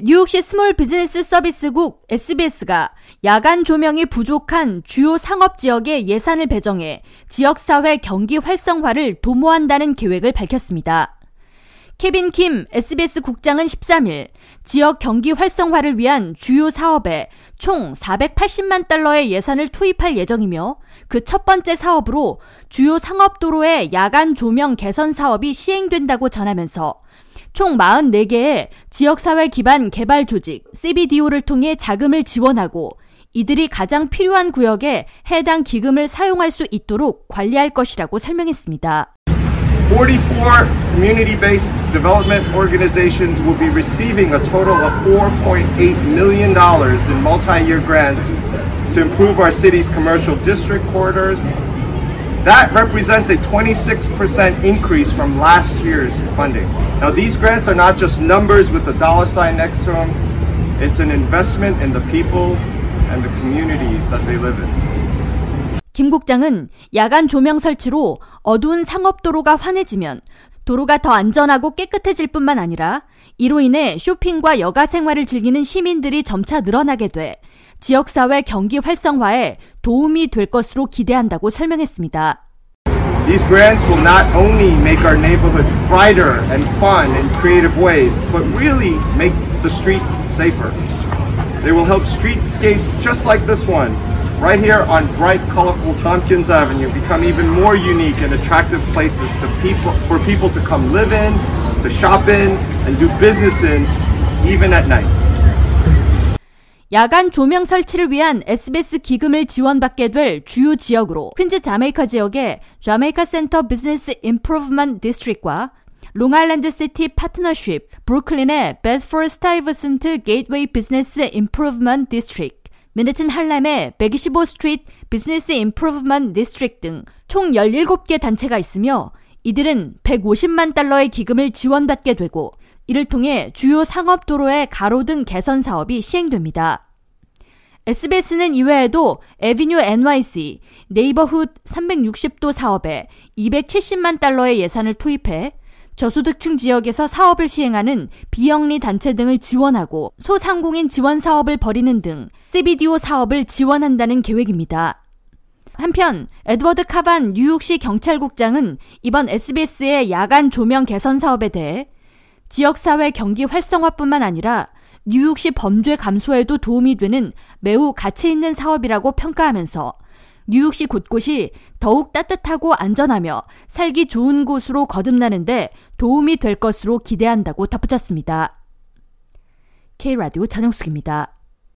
뉴욕시 Small Business Service국 SBS가 야간 조명이 부족한 주요 상업 지역에 예산을 배정해 지역사회 경기 활성화를 도모한다는 계획을 밝혔습니다. 케빈 킴 SBS 국장은 13일 지역 경기 활성화를 위한 주요 사업에 총 480만 달러의 예산을 투입할 예정이며 그 첫 번째 사업으로 주요 상업도로의 야간 조명 개선 사업이 시행된다고 전하면서 총 44개의 지역사회 기반 개발 조직 CBDO를 통해 자금을 지원하고 이들이 가장 필요한 구역에 해당 기금을 사용할 수 있도록 관리할 것이라고 설명했습니다. 44 community-based development organizations will be receiving a total of $4.8 million in multi-year grants to improve our city's commercial district corridors. That represents a 26% increase from last year's funding. Now, these grants are not just numbers with a dollar sign next to them. It's an investment in the people and the communities that they live in. 김 국장은 야간 조명 설치로 어두운 상업도로가 환해지면 도로가 더 안전하고 깨끗해질 뿐만 아니라 이로 인해 쇼핑과 여가 생활을 즐기는 시민들이 점차 늘어나게 돼 지역사회 경기 활성화에 도움이 될 것으로 기대한다고 설명했습니다. These grants will not only make our neighborhoods brighter and fun in creative ways, but really make the streets safer. They will help streetscapes just like this one right here on bright, colorful Tompkins Avenue become even more unique and attractive places to people for people to come live in, to shop in, and do business in, even at night. 야간 조명 설치를 위한 SBS 기금을 지원받게 될 주요 지역으로 퀸즈 자메이카 지역의 자메이카 센터 비즈니스 임프루브먼트 디스트릭과 롱아일랜드 시티 파트너십, 브루클린의 베드포드 스타이버슨트 게이트웨이 비즈니스 임프루브먼트 디스트릭, 맨해튼 할렘의 125 Street Business Improvement District 등 총 17개 단체가 있으며 이들은 150만 달러의 기금을 지원받게 되고 이를 통해 주요 상업 도로의 가로등 개선 사업이 시행됩니다. SBS는 이외에도 Avenue NYC, Neighborhood 360도 사업에 270만 달러의 예산을 투입해 저소득층 지역에서 사업을 시행하는 비영리 단체 등을 지원하고 소상공인 지원 사업을 벌이는 등 CBDO 사업을 지원한다는 계획입니다. 한편 에드워드 카반 뉴욕시 경찰국장은 이번 SBS의 야간 조명 개선 사업에 대해 지역사회 경기 활성화뿐만 아니라 뉴욕시 범죄 감소에도 도움이 되는 매우 가치 있는 사업이라고 평가하면서 뉴욕시 곳곳이 더욱 따뜻하고 안전하며 살기 좋은 곳으로 거듭나는데 도움이 될 것으로 기대한다고 덧붙였습니다. K라디오 전영숙입니다.